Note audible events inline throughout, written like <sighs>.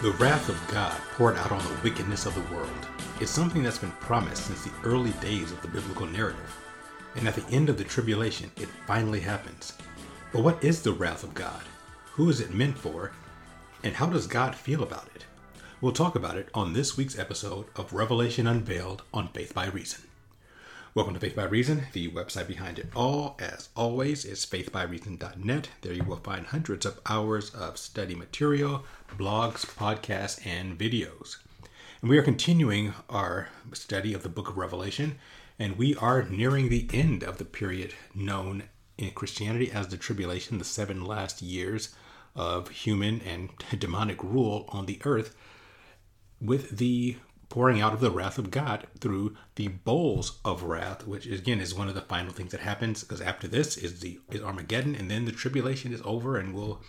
The wrath of God poured out on the wickedness of the world is something that's been promised since the early days of the biblical narrative. And at the end of the tribulation, it finally happens. But what is the wrath of God? Who is it meant for? And how does God feel about it? We'll talk about it on this week's episode of Revelation Unveiled on Faith by Reason. Welcome to Faith by Reason, the website behind it all. As always, is faithbyreason.net. There you will find hundreds of hours of study material, blogs, podcasts, and videos. And we are continuing our study of the book of Revelation, and we are nearing the end of the period known in Christianity as the tribulation, the seven last years of human and <laughs> demonic rule on the earth, with the pouring out of the wrath of God through the bowls of wrath, which again is one of the final things that happens. Because after this is the is Armageddon, and then the tribulation is over, and we'll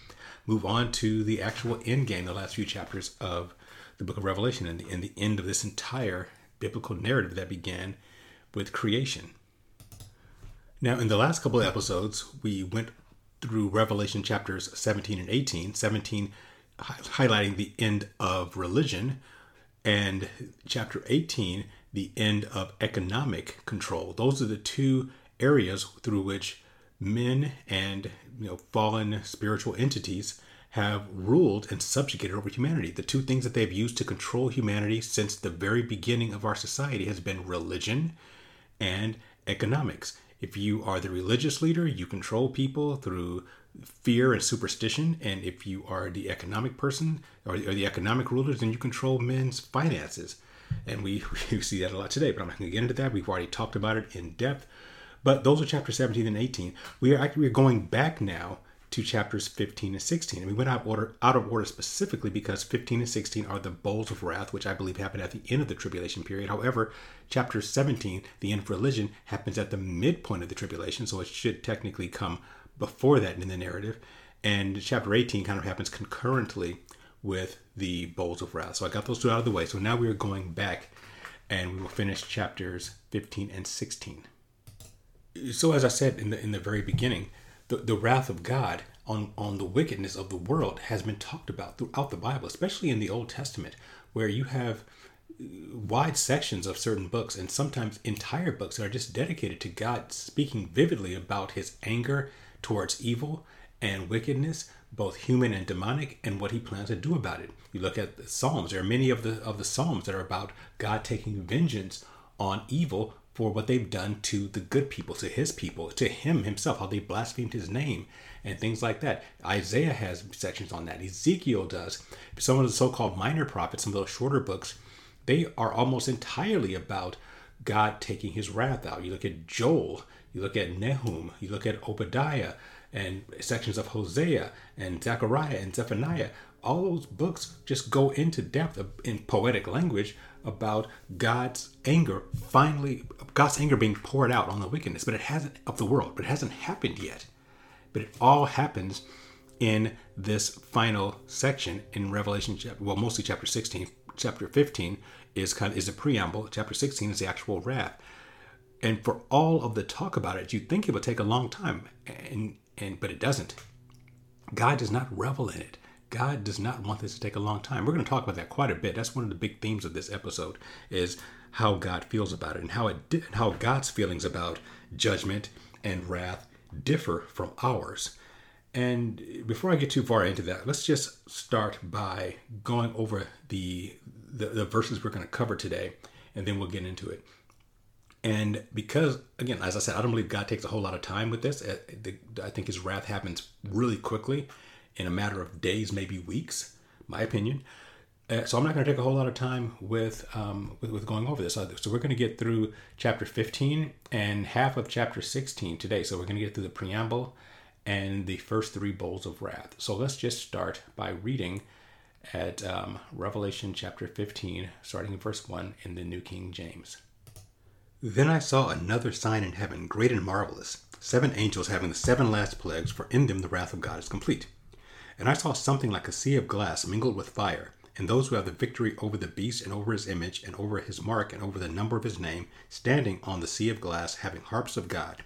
move on to the actual end game, the last few chapters of the book of Revelation, and the, and the end of this entire biblical narrative that began with creation. Now, in the last couple of episodes, we went through Revelation chapters 17 and 18. 17 highlighting the end of religion, and chapter 18, the end of economic control. Those are the two areas through which men and you know fallen spiritual entities have ruled and subjugated over humanity. The two things that they've used to control humanity since the very beginning of our society has been religion and economics. If you are the religious leader, you control people through fear and superstition. And if you are the economic person or, or the economic rulers, then you control men's finances. And we, <laughs> we see that a lot today, but I'm not going to get into that. We've already talked about it in depth. But those are chapter 17 and 18. We are actually we're going back now to chapters 15 and 16. And we went out of order out of order specifically because 15 and 16 are the bowls of wrath, which I believe happened at the end of the tribulation period. However, chapter 17, the end of religion, happens at the midpoint of the tribulation, so it should technically come before that in the narrative. And chapter 18 kind of happens concurrently with the bowls of wrath. So I got those two out of the way. So now we are going back and we will finish chapters 15 and 16. So as I said in the in the very beginning, the, the wrath of God on, on the wickedness of the world has been talked about throughout the Bible, especially in the Old Testament, where you have wide sections of certain books and sometimes entire books that are just dedicated to God speaking vividly about his anger towards evil and wickedness, both human and demonic, and what he plans to do about it. You look at the Psalms, there are many of the of the Psalms that are about God taking vengeance on evil for what they've done to the good people, to his people, to him himself, how they blasphemed his name, and things like that. Isaiah has sections on that. Ezekiel does. Some of the so called minor prophets, some of those shorter books, they are almost entirely about God taking his wrath out. You look at Joel, you look at Nahum, you look at Obadiah, and sections of Hosea and Zechariah and Zephaniah. All those books just go into depth in poetic language about God's anger finally, God's anger being poured out on the wickedness, but it hasn't of the world, but it hasn't happened yet. But it all happens in this final section in Revelation, well, mostly chapter 16. Chapter 15 is kind of, is a preamble. Chapter 16 is the actual wrath. And for all of the talk about it, you'd think it would take a long time, and and but it doesn't. God does not revel in it. God does not want this to take a long time. We're going to talk about that quite a bit. That's one of the big themes of this episode is how God feels about it and how it how God's feelings about judgment and wrath differ from ours. And before I get too far into that, let's just start by going over the the, the verses we're going to cover today, and then we'll get into it. And because, again, as I said, I don't believe God takes a whole lot of time with this. I think his wrath happens really quickly in a matter of days, maybe weeks, my opinion. Uh, so I'm not going to take a whole lot of time with, um, with, with going over this. So we're going to get through chapter 15 and half of chapter 16 today. So we're going to get through the preamble and the first three bowls of wrath. So let's just start by reading at um, Revelation chapter 15, starting in verse 1 in the New King James. Then I saw another sign in heaven, great and marvelous, seven angels having the seven last plagues, for in them the wrath of God is complete. And I saw something like a sea of glass mingled with fire, and those who have the victory over the beast and over his image and over his mark and over the number of his name, standing on the sea of glass, having harps of God.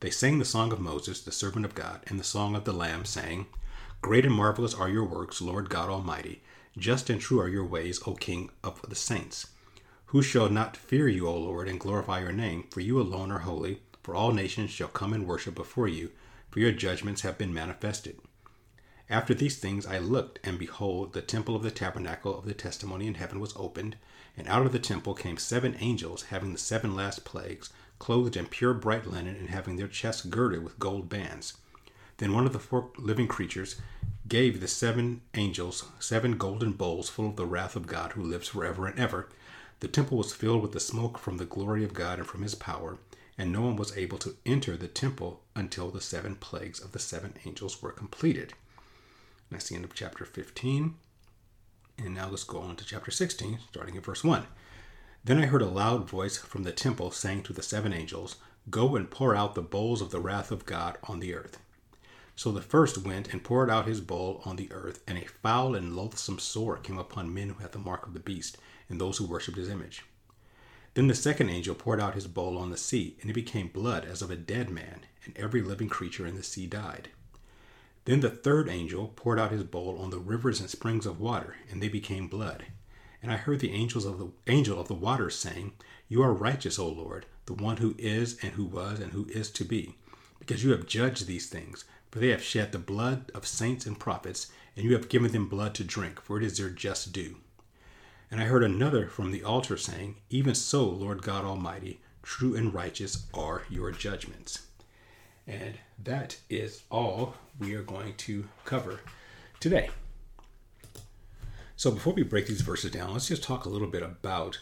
They sang the song of Moses, the servant of God, and the song of the Lamb, saying, Great and marvelous are your works, Lord God Almighty. Just and true are your ways, O King of the saints. Who shall not fear you, O Lord, and glorify your name? For you alone are holy, for all nations shall come and worship before you, for your judgments have been manifested. After these things I looked, and behold, the temple of the tabernacle of the testimony in heaven was opened, and out of the temple came seven angels, having the seven last plagues, clothed in pure bright linen, and having their chests girded with gold bands. Then one of the four living creatures gave the seven angels seven golden bowls full of the wrath of God who lives forever and ever. The temple was filled with the smoke from the glory of God and from his power, and no one was able to enter the temple until the seven plagues of the seven angels were completed. And that's the end of chapter 15. And now let's go on to chapter 16, starting at verse 1. Then I heard a loud voice from the temple saying to the seven angels, Go and pour out the bowls of the wrath of God on the earth. So the first went and poured out his bowl on the earth, and a foul and loathsome sore came upon men who had the mark of the beast, and those who worshipped his image. Then the second angel poured out his bowl on the sea, and it became blood as of a dead man, and every living creature in the sea died. Then the third angel poured out his bowl on the rivers and springs of water, and they became blood. And I heard the angels of the angel of the waters saying, You are righteous, O Lord, the one who is and who was and who is to be, because you have judged these things. For they have shed the blood of saints and prophets, and you have given them blood to drink, for it is their just due. And I heard another from the altar saying, Even so, Lord God Almighty, true and righteous are your judgments. And that is all we are going to cover today. So before we break these verses down, let's just talk a little bit about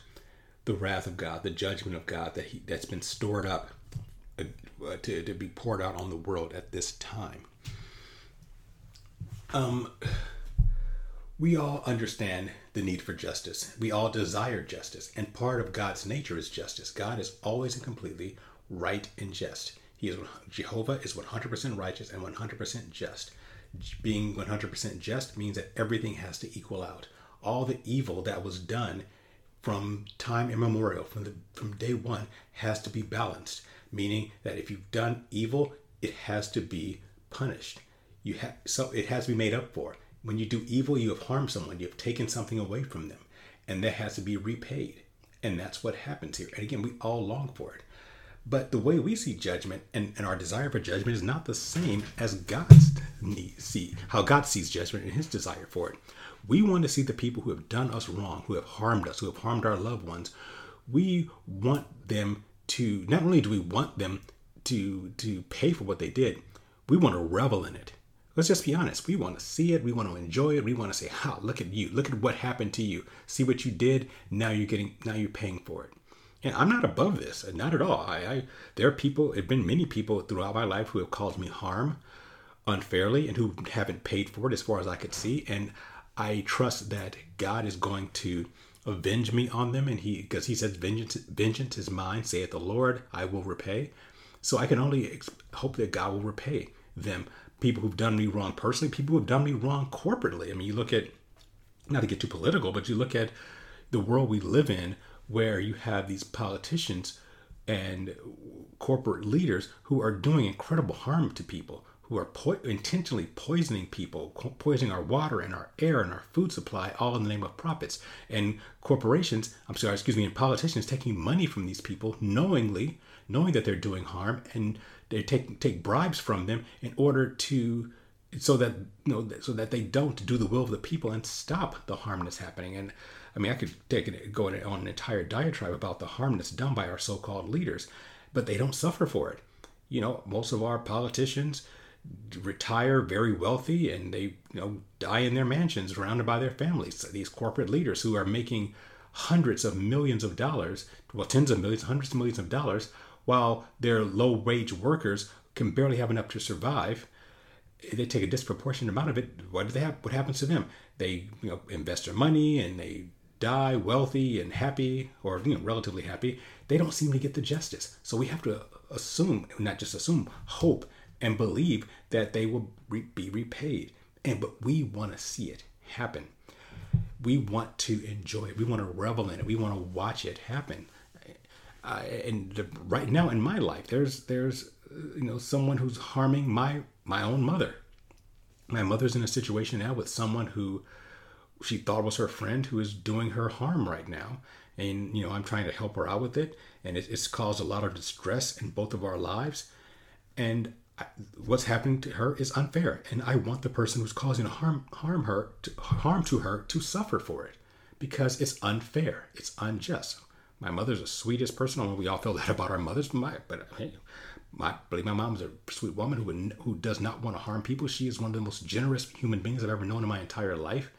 the wrath of God, the judgment of God that he, that's been stored up uh, to, to be poured out on the world at this time. Um, we all understand the need for justice. We all desire justice, and part of God's nature is justice. God is always and completely right and just. He is Jehovah is 100% righteous and 100% just. Being 100% just means that everything has to equal out. All the evil that was done from time immemorial, from the from day one, has to be balanced. Meaning that if you've done evil, it has to be punished. You have so it has to be made up for. When you do evil, you have harmed someone. You have taken something away from them, and that has to be repaid. And that's what happens here. And again, we all long for it. But the way we see judgment and, and our desire for judgment is not the same as God's see how God sees judgment and his desire for it. We want to see the people who have done us wrong, who have harmed us, who have harmed our loved ones. We want them to not only do we want them to to pay for what they did, we want to revel in it. Let's just be honest. We want to see it. We want to enjoy it. We want to say, "Ha! Look at you! Look at what happened to you. See what you did. Now you're getting. Now you're paying for it." And I'm not above this, not at all. I, I there are people, It've been many people throughout my life who have caused me harm unfairly and who haven't paid for it as far as I could see. And I trust that God is going to avenge me on them, and He because He says, "Vengeance, vengeance is mine," saith the Lord, I will repay. So I can only hope that God will repay them. People who've done me wrong personally, people who've done me wrong corporately. I mean, you look at not to get too political, but you look at the world we live in where you have these politicians and corporate leaders who are doing incredible harm to people, who are po- intentionally poisoning people, poisoning our water and our air and our food supply, all in the name of profits. And corporations, I'm sorry, excuse me, and politicians taking money from these people knowingly, knowing that they're doing harm, and they take take bribes from them in order to so that you know so that they don't do the will of the people and stop the harm that's happening. And I mean, I could take it, go on an entire diatribe about the harm that's done by our so-called leaders, but they don't suffer for it. You know, most of our politicians retire very wealthy and they, you know, die in their mansions surrounded by their families. These corporate leaders who are making hundreds of millions of dollars, well, tens of millions, hundreds of millions of dollars, while their low-wage workers can barely have enough to survive they take a disproportionate amount of it. What do they have? What happens to them? They you know invest their money and they die wealthy and happy or you know relatively happy. They don't seem to get the justice. So we have to assume not just assume hope and believe that they will re- be repaid. And but we want to see it happen. We want to enjoy it. We want to revel in it. We want to watch it happen uh, and the, right now in my life there's there's you know someone who's harming my my own mother my mother's in a situation now with someone who she thought was her friend who is doing her harm right now. And, you know, I'm trying to help her out with it. And it, it's caused a lot of distress in both of our lives. And I, what's happening to her is unfair. And I want the person who's causing harm, harm her, to, harm to her to suffer for it because it's unfair. It's unjust. My mother's the sweetest person. I we all feel that about our mothers. My, but hey, my, I believe my mom's a sweet woman who would, who does not want to harm people. She is one of the most generous human beings I've ever known in my entire life.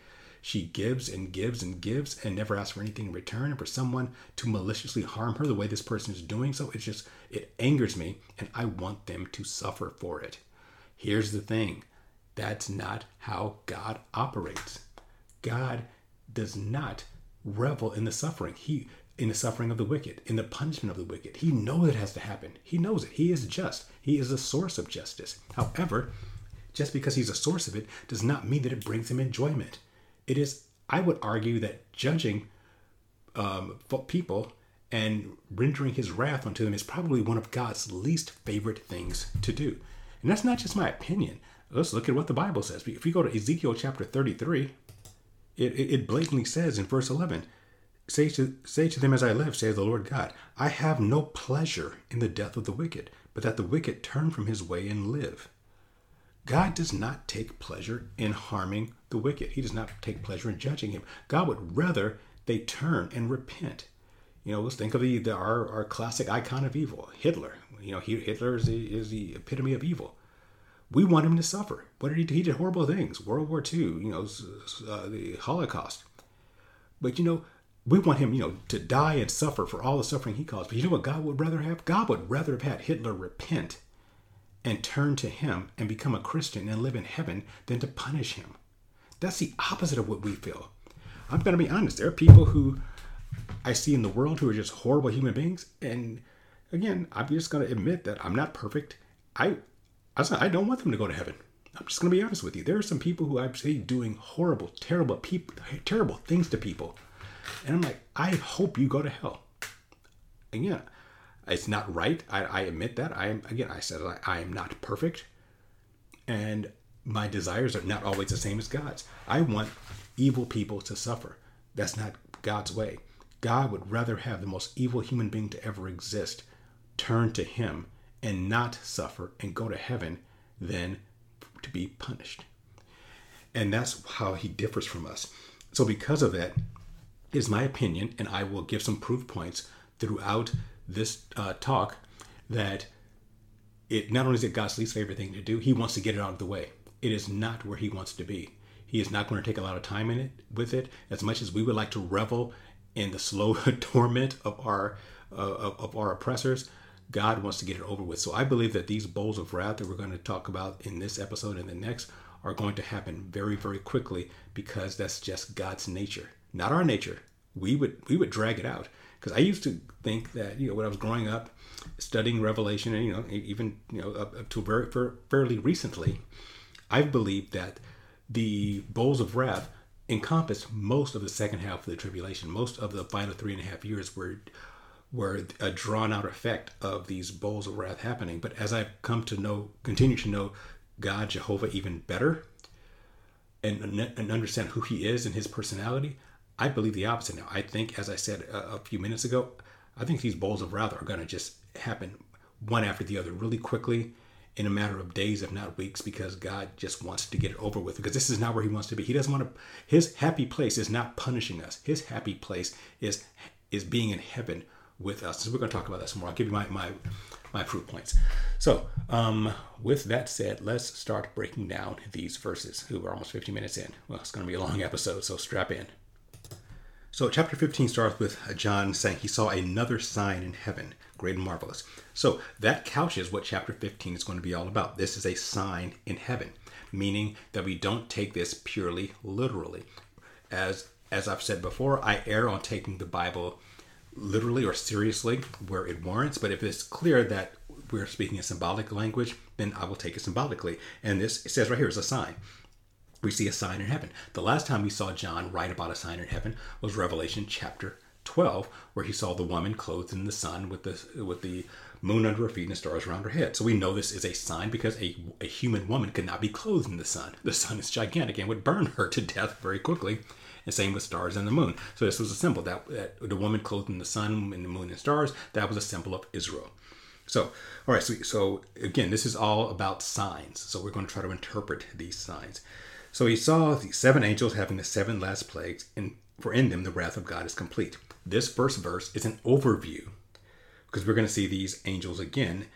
She gives and gives and gives and never asks for anything in return. And for someone to maliciously harm her the way this person is doing so, it just it angers me, and I want them to suffer for it. Here's the thing: that's not how God operates. God does not revel in the suffering. He in the suffering of the wicked, in the punishment of the wicked. He knows it has to happen. He knows it. He is just. He is the source of justice. However, just because he's a source of it does not mean that it brings him enjoyment. It is, I would argue, that judging um, people and rendering his wrath onto them is probably one of God's least favorite things to do. And that's not just my opinion. Let's look at what the Bible says. If you go to Ezekiel chapter 33, it, it blatantly says in verse 11, Say to, say to them as I live, says the Lord God, I have no pleasure in the death of the wicked, but that the wicked turn from his way and live. God does not take pleasure in harming the wicked. He does not take pleasure in judging him. God would rather they turn and repent. You know, let's think of the, the our, our classic icon of evil, Hitler. You know, he, Hitler is the, is the epitome of evil. We want him to suffer. What did he do? He did horrible things. World War II, you know, uh, the Holocaust. But, you know, we want him, you know, to die and suffer for all the suffering he caused. But you know what God would rather have? God would rather have had Hitler repent and turn to him and become a Christian and live in heaven than to punish him. That's the opposite of what we feel. I'm going to be honest. There are people who I see in the world who are just horrible human beings. And again, I'm just going to admit that I'm not perfect. I, I don't want them to go to heaven. I'm just going to be honest with you. There are some people who I see doing horrible, terrible people, terrible things to people and I'm like, I hope you go to hell. Again, it's not right. I, I admit that. I am again. I said I, I am not perfect, and my desires are not always the same as God's. I want evil people to suffer. That's not God's way. God would rather have the most evil human being to ever exist turn to Him and not suffer and go to heaven than to be punished. And that's how He differs from us. So, because of that, is my opinion, and I will give some proof points throughout this uh, talk that it not only is it God's least favorite thing to do, He wants to get it out of the way. It is not where He wants to be. He is not going to take a lot of time in it with it, as much as we would like to revel in the slow <laughs> torment of our uh, of our oppressors. God wants to get it over with. So I believe that these bowls of wrath that we're going to talk about in this episode and the next are going to happen very, very quickly because that's just God's nature not our nature. We would we would drag it out because I used to think that you know when I was growing up, studying Revelation, and you know even you know up, up to very fairly recently, I've believed that the bowls of wrath encompass most of the second half of the tribulation. Most of the final three and a half years were were a drawn out effect of these bowls of wrath happening. But as I've come to know, continue to know God Jehovah even better, and and understand who He is and His personality, I believe the opposite now. I think, as I said a, a few minutes ago, I think these bowls of wrath are going to just happen one after the other really quickly in a matter of days, if not weeks, because God just wants to get it over with. Because this is not where He wants to be. He doesn't want to. His happy place is not punishing us. His happy place is is being in heaven with us. So we're going to talk about that some more. I'll give you my my my proof points. So, um, with that said, let's start breaking down these verses. Who are almost 50 minutes in. Well, it's going to be a long episode, so strap in. So, chapter 15 starts with John saying he saw another sign in heaven, great and marvelous. So, that couches what chapter 15 is going to be all about. This is a sign in heaven, meaning that we don't take this purely literally. As as I've said before, I err on taking the Bible literally or seriously where it warrants, but if it's clear that we're speaking a symbolic language, then I will take it symbolically. And this it says right here is a sign we see a sign in heaven. The last time we saw John write about a sign in heaven was Revelation chapter 12, where he saw the woman clothed in the sun with the with the moon under her feet and the stars around her head. So we know this is a sign because a, a human woman could not be clothed in the sun. The sun is gigantic and would burn her to death very quickly. and same with stars and the moon. So this was a symbol that, that the woman clothed in the sun and the moon and stars. That was a symbol of Israel. So, all right. So, so again, this is all about signs. So we're going to try to interpret these signs. So he saw the seven angels having the seven last plagues, and for in them the wrath of God is complete. This first verse is an overview because we're going to see these angels again.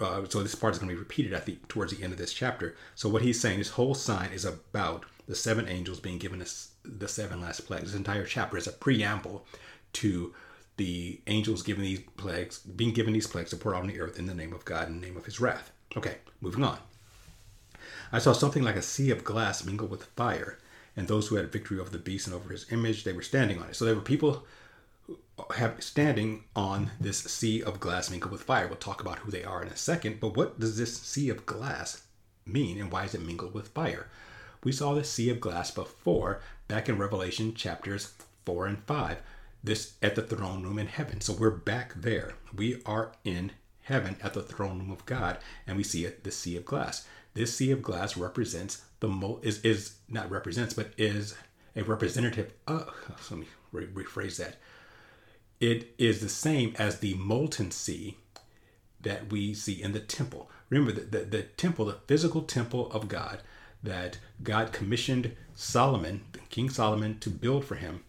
Uh, so this part is going to be repeated at the towards the end of this chapter. So what he's saying, this whole sign is about the seven angels being given us the seven last plagues. This entire chapter is a preamble to the angels giving these plagues, being given these plagues to pour out on the earth in the name of God, in the name of His wrath. Okay, moving on. I saw something like a sea of glass mingled with fire, and those who had victory over the beast and over his image, they were standing on it. So there were people have standing on this sea of glass mingled with fire. We'll talk about who they are in a second, but what does this sea of glass mean and why is it mingled with fire? We saw the sea of glass before back in Revelation chapters 4 and 5. This at the throne room in heaven. So we're back there. We are in heaven at the throne room of God and we see the sea of glass. This sea of glass represents the mo- is is not represents but is a representative of <sighs> let me re- rephrase that it is the same as the molten sea that we see in the temple. Remember that the, the temple, the physical temple of God, that God commissioned Solomon, King Solomon, to build for him,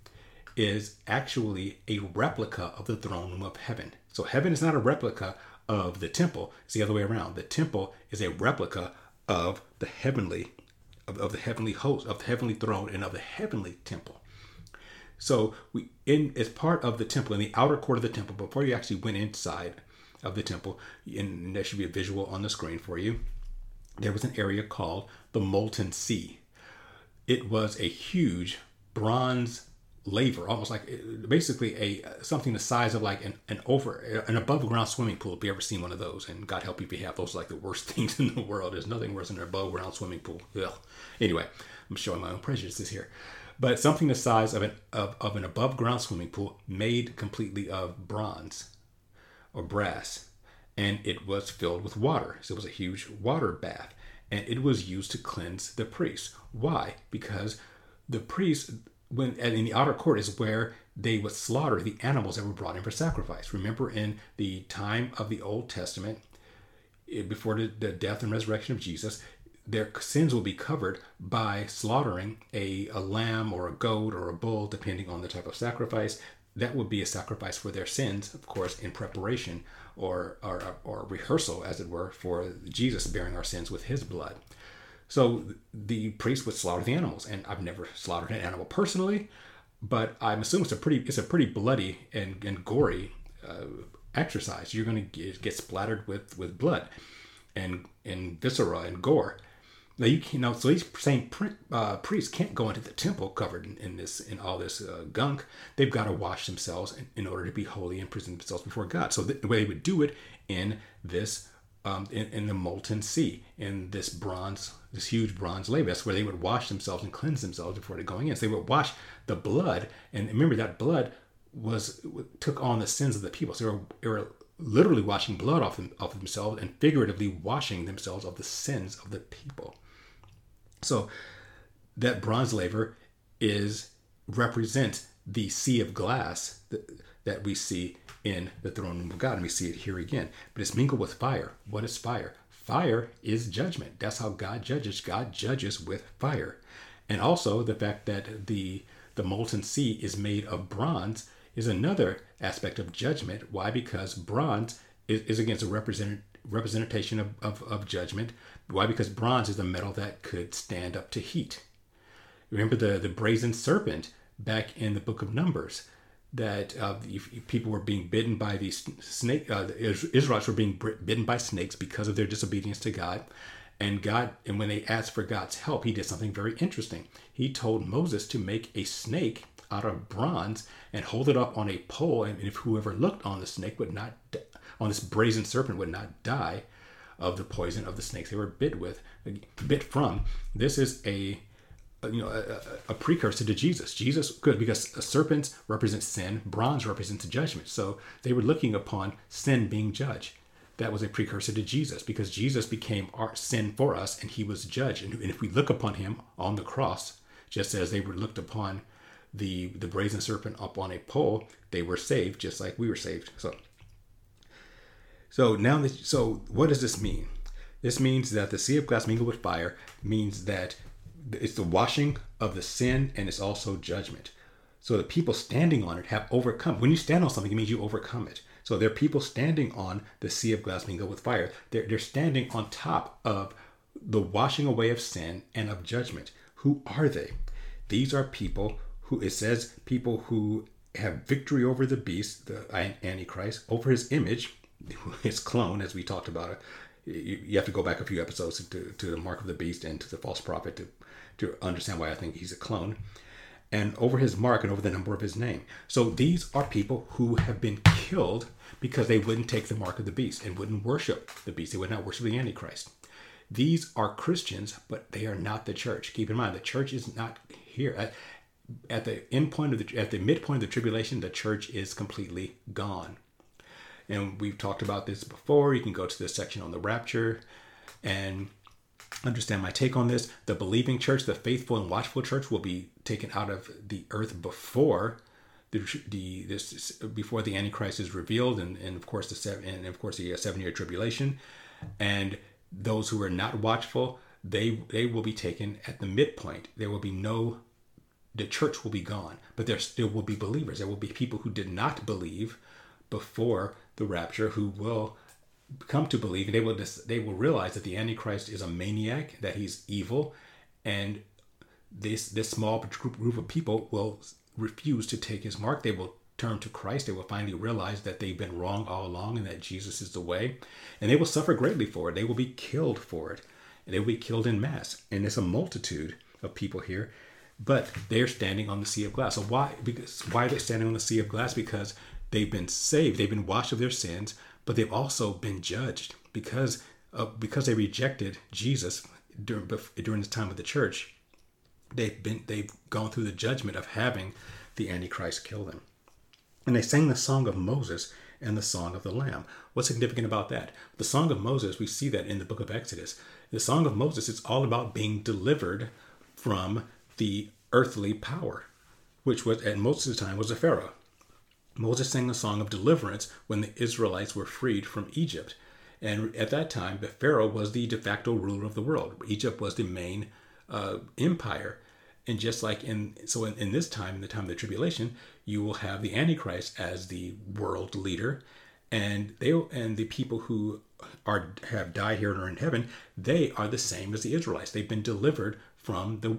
is actually a replica of the throne room of heaven. So heaven is not a replica of the temple; it's the other way around. The temple is a replica of the heavenly, of, of the heavenly host, of the heavenly throne, and of the heavenly temple. So we in as part of the temple in the outer court of the temple, before you actually went inside of the temple, and there should be a visual on the screen for you. There was an area called the Molten Sea. It was a huge bronze laver, almost like basically a something the size of like an, an over an above ground swimming pool. If you ever seen one of those, and God help you if you have, those are like the worst <laughs> things in the world. There's nothing worse than an above ground swimming pool. Ugh. Anyway, I'm showing my own prejudices here but something the size of an of, of an above ground swimming pool made completely of bronze or brass and it was filled with water so it was a huge water bath and it was used to cleanse the priests why because the priests when in the outer court is where they would slaughter the animals that were brought in for sacrifice remember in the time of the old testament eh, before the, the death and resurrection of jesus their sins will be covered by slaughtering a, a lamb or a goat or a bull, depending on the type of sacrifice. That would be a sacrifice for their sins, of course, in preparation or, or, or rehearsal, as it were, for Jesus bearing our sins with his blood. So the priest would slaughter the animals, and I've never slaughtered an animal personally, but I'm assuming it's a pretty it's a pretty bloody and, and gory uh, exercise. You're going to get, splattered with with blood and and viscera and gore. Now you, you know, so these same uh, priests can't go into the temple covered in, in this in all this uh, gunk. They've got to wash themselves in, in, order to be holy and present themselves before God. So the way they would do it in this um, in, in, the molten sea, in this bronze, this huge bronze laver. That's where they would wash themselves and cleanse themselves before going in. So they would wash the blood, and remember that blood was took on the sins of the people. So they were, they were literally washing blood off, them, off themselves and figuratively washing themselves of the sins of the people. So that bronze laver is represents the sea of glass that, that we see in the throne room of God. And we see it here again. But it's mingled with fire. What is fire? Fire is judgment. That's how God judges. God judges with fire. And also the fact that the the molten sea is made of bronze is another aspect of judgment. Why? Because bronze is, is against a represent, representation of, of, of judgment. Why? Because bronze is a metal that could stand up to heat. Remember the, the brazen serpent back in the book of Numbers that uh, people were being bitten by these snake. Uh, the Israelites were being bitten by snakes because of their disobedience to God. And God, and when they asked for God's help, He did something very interesting. He told Moses to make a snake out of bronze and hold it up on a pole, and if whoever looked on the snake would not, on this brazen serpent would not die of the poison of the snakes they were bit with, bit from. This is a you know a, a, precursor to Jesus. Jesus good because serpents represent sin, bronze represents judgment. So they were looking upon sin being judged. That was a precursor to Jesus because Jesus became our sin for us and he was judged. And if we look upon him on the cross, just as they were looked upon the the brazen serpent up on a pole, they were saved just like we were saved. So so now that so what does this mean? This means that the sea of glass mingled with fire means that it's the washing of the sin and it's also judgment. So the people standing on it have overcome. When you stand on something, it means you overcome it. So there are people standing on the sea of glass mingled with fire. They're, they're standing on top of the washing away of sin and of judgment. Who are they? These are people who, it says, people who have victory over the beast, the Antichrist, over his image, <laughs> his clone, as we talked about it. You, you have to go back a few episodes to, to the mark of the beast and to the false prophet to, to understand why I think he's a clone. And over his mark and over the number of his name. So these are people who have been killed because they wouldn't take the mark of the beast and wouldn't worship the beast. They would not worship the Antichrist. These are Christians, but they are not the church. Keep in mind, the church is not here. At, at the end point of the at the midpoint of the tribulation, the church is completely gone. And we've talked about this before. You can go to this section on the rapture and understand my take on this. The believing church, the faithful and watchful church, will be taken out of the earth before the, the this before the Antichrist is revealed, and, and of course the seven and of course the uh, seven year tribulation, and those who are not watchful, they they will be taken at the midpoint. There will be no the church will be gone, but there still will be believers. There will be people who did not believe before the rapture who will come to believe, they will just, they will realize that the Antichrist is a maniac, that he's evil, and this this small group, group of people will refuse to take his mark. They will turn to Christ. They will finally realize that they've been wrong all along and that Jesus is the way. And they will suffer greatly for it. They will be killed for it. And they will be killed in mass. And there's a multitude of people here, but they're standing on the sea of glass. So why because why are they standing on the sea of glass? Because they've been saved, they've been washed of their sins, but they've also been judged because uh, because they rejected Jesus during during the time of the church. They've been they've gone through the judgment of having the Antichrist kill them. And they sang the song of Moses and the song of the Lamb. What's significant about that? The song of Moses, we see that in the book of Exodus. The song of Moses is all about being delivered from the earthly power, which was at Moses' time was a Pharaoh. Moses sang a song of deliverance when the Israelites were freed from Egypt. And at that time, the Pharaoh was the de facto ruler of the world. Egypt was the main uh, empire. And just like in, so in, in this time, in the time of the tribulation, you will have the Antichrist as the world leader, and they and the people who are have died here and are in heaven, they are the same as the Israelites. They've been delivered from the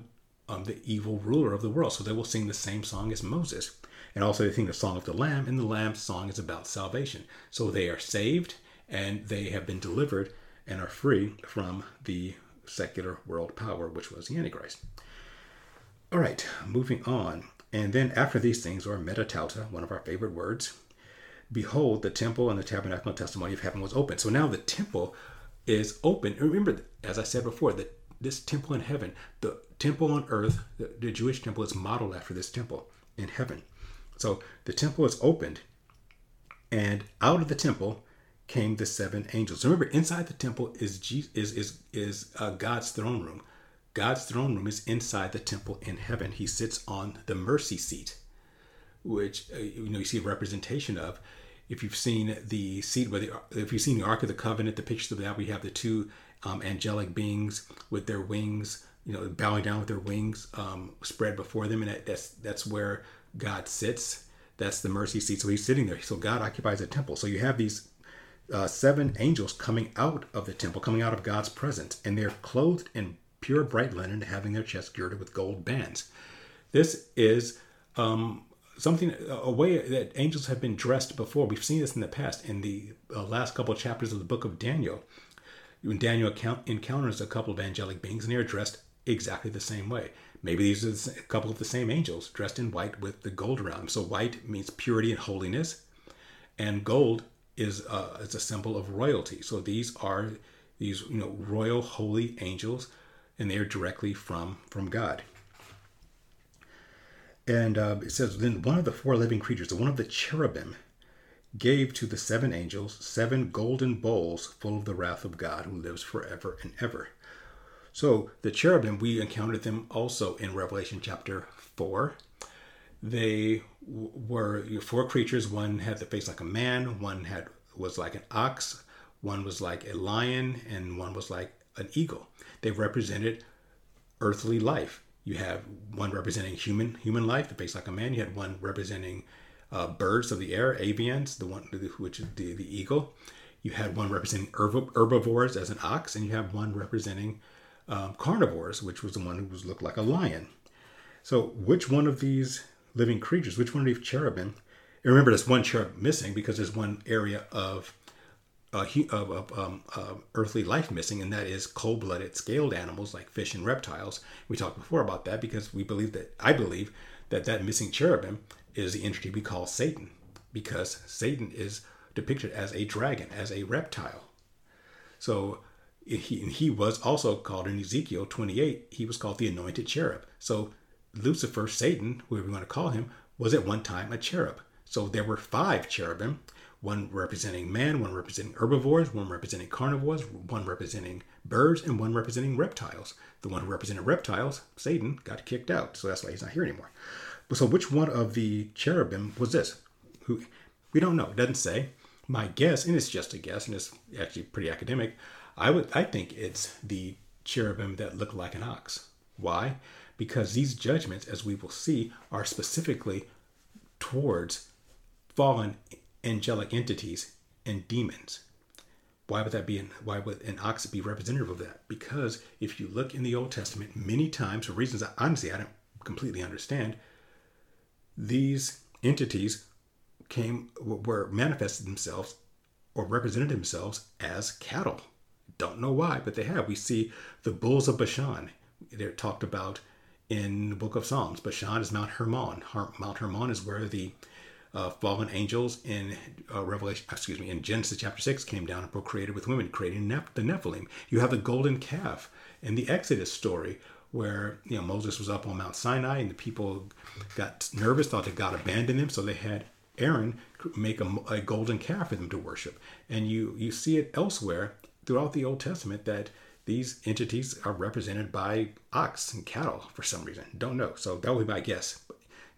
um, the evil ruler of the world, so they will sing the same song as Moses, and also they sing the song of the Lamb, and the Lamb's song is about salvation. So they are saved, and they have been delivered and are free from the secular world power, which was the Antichrist. All right, moving on. And then after these things, or metatauta, one of our favorite words, behold, the temple and the tabernacle and testimony of heaven was open. So now the temple is open. Remember, as I said before, that this temple in heaven, the temple on earth, the, the Jewish temple is modeled after this temple in heaven. So the temple is opened, and out of the temple came the seven angels. Remember, inside the temple is is is is uh, God's throne room. God's throne room is inside the temple in heaven. He sits on the mercy seat, which uh, you know you see a representation of. If you've seen the seat where the if you've seen the Ark of the Covenant, the pictures of that, we have the two um, angelic beings with their wings, you know, bowing down with their wings um, spread before them, and that, that's that's where God sits. That's the mercy seat. So he's sitting there. So God occupies a temple. So you have these uh, seven angels coming out of the temple, coming out of God's presence, and they're clothed in pure bright linen, having their chests girded with gold bands. This is um, something, a way that angels have been dressed before. We've seen this in the past in the uh, last couple of chapters of the book of Daniel. When Daniel account, encounters a couple of angelic beings, and they are dressed exactly the same way. Maybe these are a couple of the same angels dressed in white with the gold around them. So white means purity and holiness, and gold is uh, is a symbol of royalty. So these are these you know royal holy angels and they are directly from from God. And uh, it says, then one of the four living creatures, one of the cherubim, gave to the seven angels seven golden bowls full of the wrath of God who lives forever and ever. So the cherubim, we encountered them also in Revelation chapter 4. they were four creatures. One had the face like a man, one had was like an ox, one was like a lion, and one was like an eagle. They represented earthly life. You have one representing human human life, the face like a man. You had one representing uh, birds of the air, avians, the one which is the, the eagle. You had one representing herbivores as an ox, and you have one representing um, carnivores, which was the one who was looked like a lion. So, which one of these living creatures, which one of these cherubim? And remember, there's one cherub missing because there's one area of uh, of, of um, uh, earthly life missing, and that is cold-blooded scaled animals like fish and reptiles. We talked before about that because we believe that I believe that that missing cherubim is the entity we call Satan, because Satan is depicted as a dragon, as a reptile. So he, he was also called in Ezekiel 28, he was called the anointed cherub. So Lucifer, Satan, whoever you want to call him, was at one time a cherub. So there were five cherubim, one representing man, one representing herbivores, one representing carnivores, one representing birds, and one representing reptiles. The one who represented reptiles, Satan, got kicked out, so that's why he's not here anymore. So which one of the cherubim was this? Who we don't know. It doesn't say. My guess, and it's just a guess, and it's actually pretty academic. I would I think it's the cherubim that look like an ox. Why? Because these judgments, as we will see, are specifically towards fallen angelic entities and demons. Why would that be? An, why would an ox be representative of that? Because if you look in the Old Testament, many times, for reasons that honestly I don't completely understand, these entities came were manifested themselves or represented themselves as cattle. Don't know why, but they have. We see the bulls of Bashan. They're talked about in the book of Psalms. Bashan is Mount Hermon. Mount Hermon is where the uh, fallen angels in uh, Revelation, excuse me, in Genesis chapter 6 came down and procreated with women, creating Neph- the Nephilim. You have the golden calf in the Exodus story where you know Moses was up on Mount Sinai and the people got nervous, thought that God abandoned them, so they had Aaron make a, a golden calf for them to worship. And you you see it elsewhere throughout the Old Testament that these entities are represented by ox and cattle for some reason. Don't know. So that would be my guess.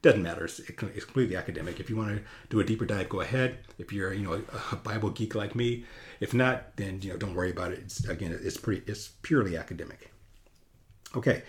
Doesn't matter. It's, completely academic. If you want to do a deeper dive, go ahead. If you're you know a Bible geek like me, if not, then you know don't worry about it. It's, again, it's pretty. It's purely academic. Okay.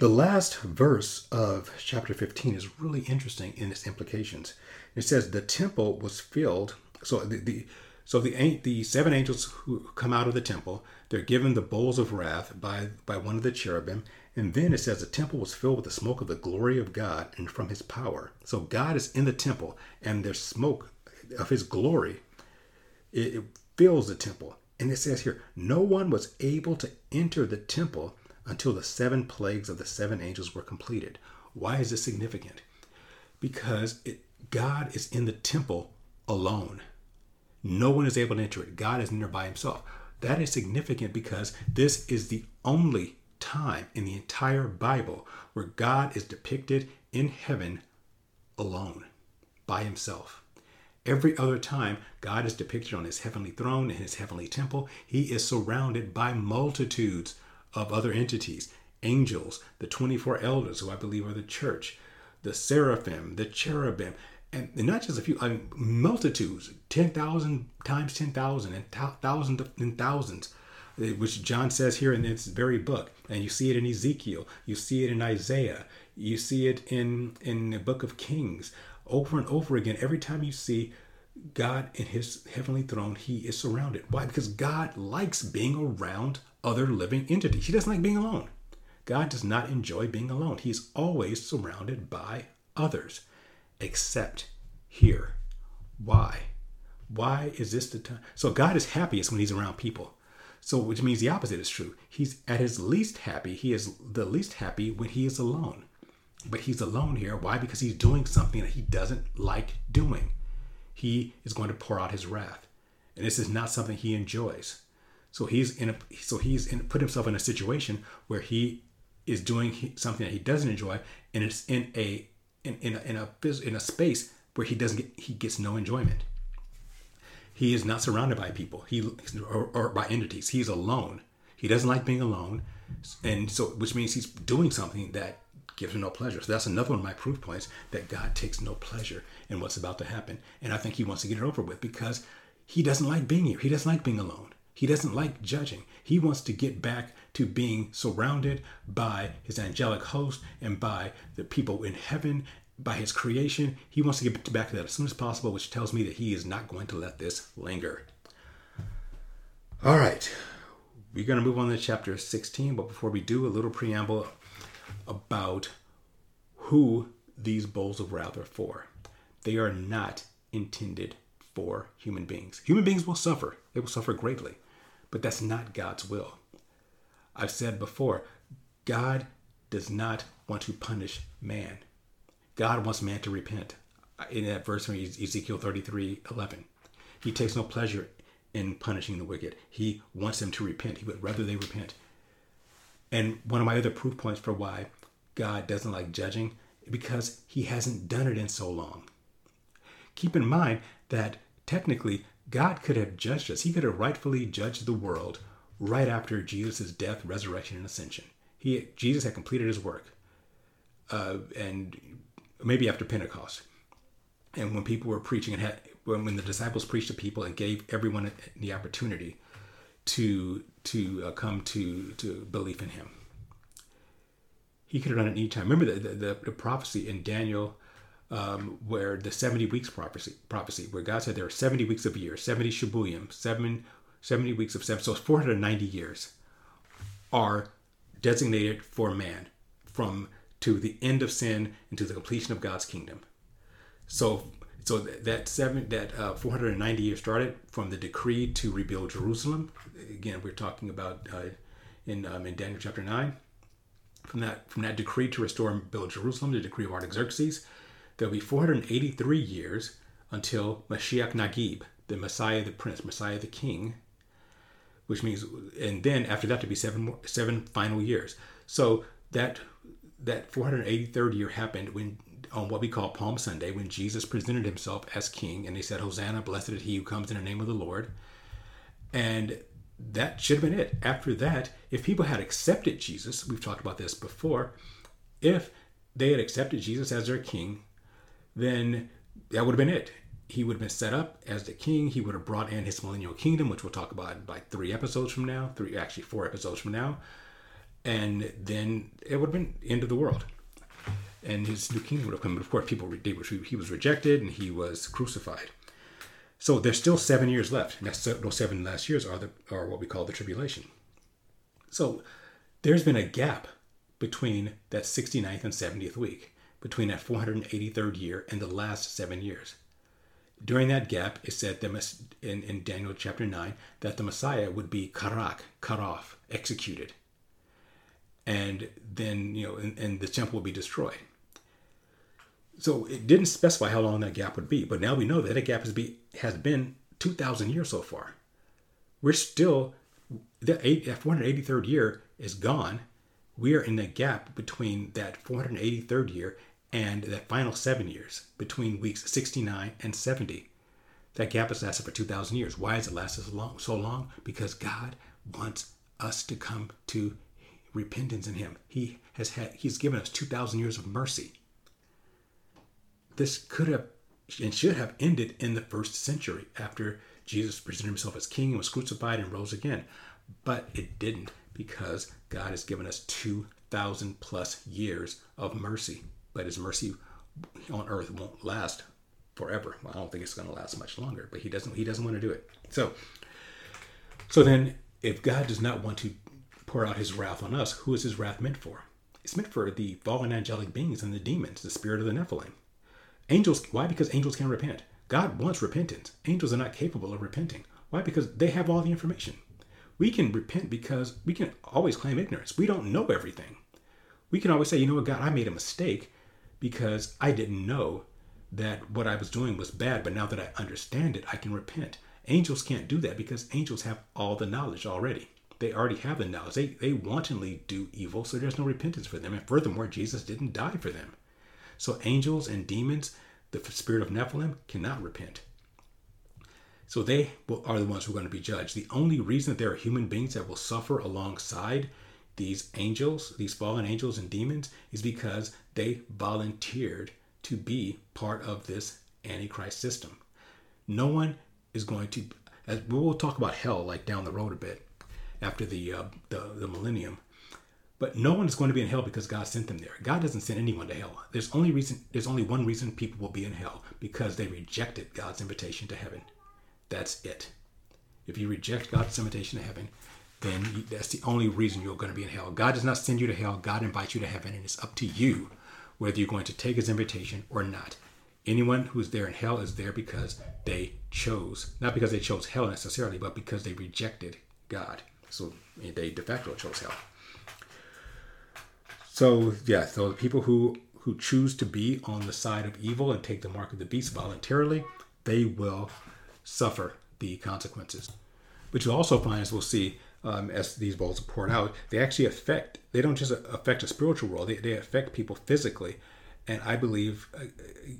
The last verse of chapter 15 is really interesting in its implications. It says the temple was filled. So the, the so the the seven angels who come out of the temple, they're given the bowls of wrath by by one of the cherubim, and then it says the temple was filled with the smoke of the glory of God and from His power. So God is in the temple, and there's smoke of His glory. It, it fills the temple, and it says here, no one was able to enter the temple until the seven plagues of the seven angels were completed. Why is this significant? Because it, God is in the temple alone. No one is able to enter it. God is in there by himself. That is significant because this is the only time in the entire Bible where God is depicted in heaven alone, by himself. Every other time God is depicted on his heavenly throne in his heavenly temple, he is surrounded by multitudes of other entities angels, the 24 elders, who I believe are the church, the seraphim, the cherubim, and not just a few, I mean, multitudes, 10,000 times 10,000 and thousands and thousands, eh, which John says here in this very book. And you see it in Ezekiel, you see it in Isaiah, you see it in, in the book of Kings. Over and over again, every time you see God in his heavenly throne, he is surrounded. Why? Because God likes being around other living entities. He doesn't like being alone. God does not enjoy being alone. He's always surrounded by others, except here. Why? Why is this the time? So God is happiest when he's around people. So which means the opposite is true. He's at his least happy. He is the least happy when he is alone. But he's alone here. Why? Because he's doing something that he doesn't like doing. He is going to pour out his wrath. And this is not something he enjoys. So he's in a so he's in, put himself in a situation where he is doing something that he doesn't enjoy, and it's in a in, in a in a in a space where he doesn't get he gets no enjoyment. He is not surrounded by people. He or, or by entities. He's alone. He doesn't like being alone, and so which means he's doing something that gives him no pleasure. So that's another one of my proof points that God takes no pleasure in what's about to happen. And I think he wants to get it over with because he doesn't like being here. He doesn't like being alone. He doesn't like judging. He wants to get back to being surrounded by his angelic host and by the people in heaven, by his creation. He wants to get back to that as soon as possible, which tells me that he is not going to let this linger. All right, we're going to move on to chapter 16, but before we do, a little preamble about who these bowls of wrath are for. They are not intended for human beings. Human beings will suffer, they will suffer greatly, but that's not God's will. I've said before, God does not want to punish man. God wants man to repent. In that verse from Ezekiel 33 11, he takes no pleasure in punishing the wicked. He wants them to repent. He would rather they repent. And one of my other proof points for why God doesn't like judging because he hasn't done it in so long. Keep in mind that technically God could have judged us. He could have rightfully judged the world right after Jesus' death, resurrection, and ascension. He Jesus had completed his work, uh, and maybe after Pentecost, and when people were preaching and had when, when the disciples preached to people and gave everyone the opportunity to to uh, come to to belief in him. He could have done it any time. Remember the, the, the prophecy in Daniel um, where the 70 weeks prophecy, prophecy, where God said there are 70 weeks of year, 70 Shibuyim, seven, 70 weeks of seven, so 490 years are designated for man from to the end of sin and to the completion of God's kingdom. So so that seven that uh, 490 years started from the decree to rebuild Jerusalem. Again, we're talking about uh, in um, in Daniel chapter nine. From that from that decree to restore and build Jerusalem, the decree of Artaxerxes, there'll be 483 years until Mashiach Nagid, the Messiah, the Prince, Messiah, the King, which means, and then after that to be seven more, seven final years. So that that 483rd year happened when on what we call Palm Sunday when Jesus presented himself as king and they said, Hosanna, blessed is he who comes in the name of the Lord. And that should have been it. After that, if people had accepted Jesus, we've talked about this before, if they had accepted Jesus as their king, then that would have been it. He would have been set up as the king. He would have brought in his millennial kingdom, which we'll talk about like three episodes from now, three actually four episodes from now. And then it would have been end of the world and his new kingdom would have come. But of course, people did. he was rejected and he was crucified. So there's still seven years left, and those seven last years are the are what we call the tribulation. So there's been a gap between that 69th and 70th week, between that 483rd year and the last seven years. During that gap, it said that in, in Daniel chapter 9 that the Messiah would be karat, cut off, executed. And then, you know, and, and the temple would be destroyed. So it didn't specify how long that gap would be, but now we know that that gap has, be, has been 2,000 years so far. We're still, the 483rd year is gone. We are in the gap between that 483rd year and that final seven years, between weeks 69 and 70. That gap has lasted for 2,000 years. Why has it lasted so long? So long? Because God wants us to come to repentance in Him. He has had, He's given us 2,000 years of mercy this could have and should have ended in the first century after Jesus presented himself as king and was crucified and rose again. But it didn't because God has given us 2,000 plus years of mercy. But his mercy on earth won't last forever. Well, I don't think it's going to last much longer, but he doesn't he doesn't want to do it. So so then if God does not want to pour out his wrath on us, who is his wrath meant for? It's meant for the fallen angelic beings and the demons, the spirit of the Nephilim. Angels, why? Because angels can't repent. God wants repentance. Angels are not capable of repenting. Why? Because they have all the information. We can repent because we can always claim ignorance. We don't know everything. We can always say, you know what, God, I made a mistake because I didn't know that what I was doing was bad, but now that I understand it, I can repent. Angels can't do that because angels have all the knowledge already. They already have the knowledge. They, they wantonly do evil, so there's no repentance for them. And furthermore, Jesus didn't die for them. So angels and demons, the spirit of Nephilim, cannot repent. So they are the ones who are going to be judged. The only reason that there are human beings that will suffer alongside these angels, these fallen angels and demons, is because they volunteered to be part of this Antichrist system. No one is going to, as we will talk about hell like down the road a bit after the uh, the, the millennium. But no one is going to be in hell because God sent them there. God doesn't send anyone to hell. There's only reason. There's only one reason people will be in hell because they rejected God's invitation to heaven. That's it. If you reject God's invitation to heaven, then you, that's the only reason you're going to be in hell. God does not send you to hell. God invites you to heaven, and it's up to you whether you're going to take His invitation or not. Anyone who's there in hell is there because they chose, not because they chose hell necessarily, but because they rejected God. So eh, they de facto chose hell. So yeah, so the people who who choose to be on the side of evil and take the mark of the beast voluntarily, they will suffer the consequences. But you also find, as we'll see, um, as these bowls are poured out, they actually affect. They don't just affect a spiritual world; they, they affect people physically. And I believe,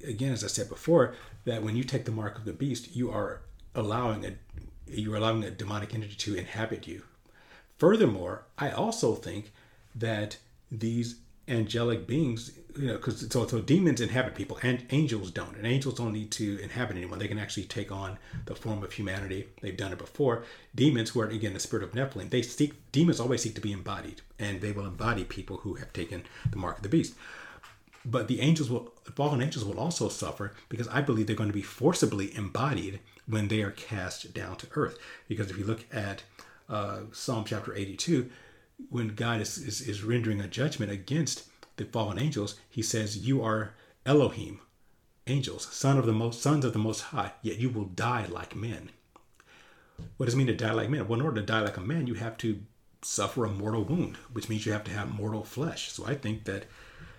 again, as I said before, that when you take the mark of the beast, you are allowing a you're allowing a demonic entity to inhabit you. Furthermore, I also think that these angelic beings, you know, because so, so demons inhabit people and angels don't. And angels don't need to inhabit anyone. They can actually take on the form of humanity. They've done it before. Demons, who are again the spirit of Nephilim, they seek demons always seek to be embodied, and they will embody people who have taken the mark of the beast. But the angels will fallen angels will also suffer because I believe they're going to be forcibly embodied when they are cast down to earth. Because if you look at uh, Psalm chapter 82, when God is, is, is rendering a judgment against the fallen angels, he says, You are Elohim, angels, son of the most sons of the most high, yet you will die like men. What does it mean to die like men? Well, in order to die like a man, you have to suffer a mortal wound, which means you have to have mortal flesh. So I think that,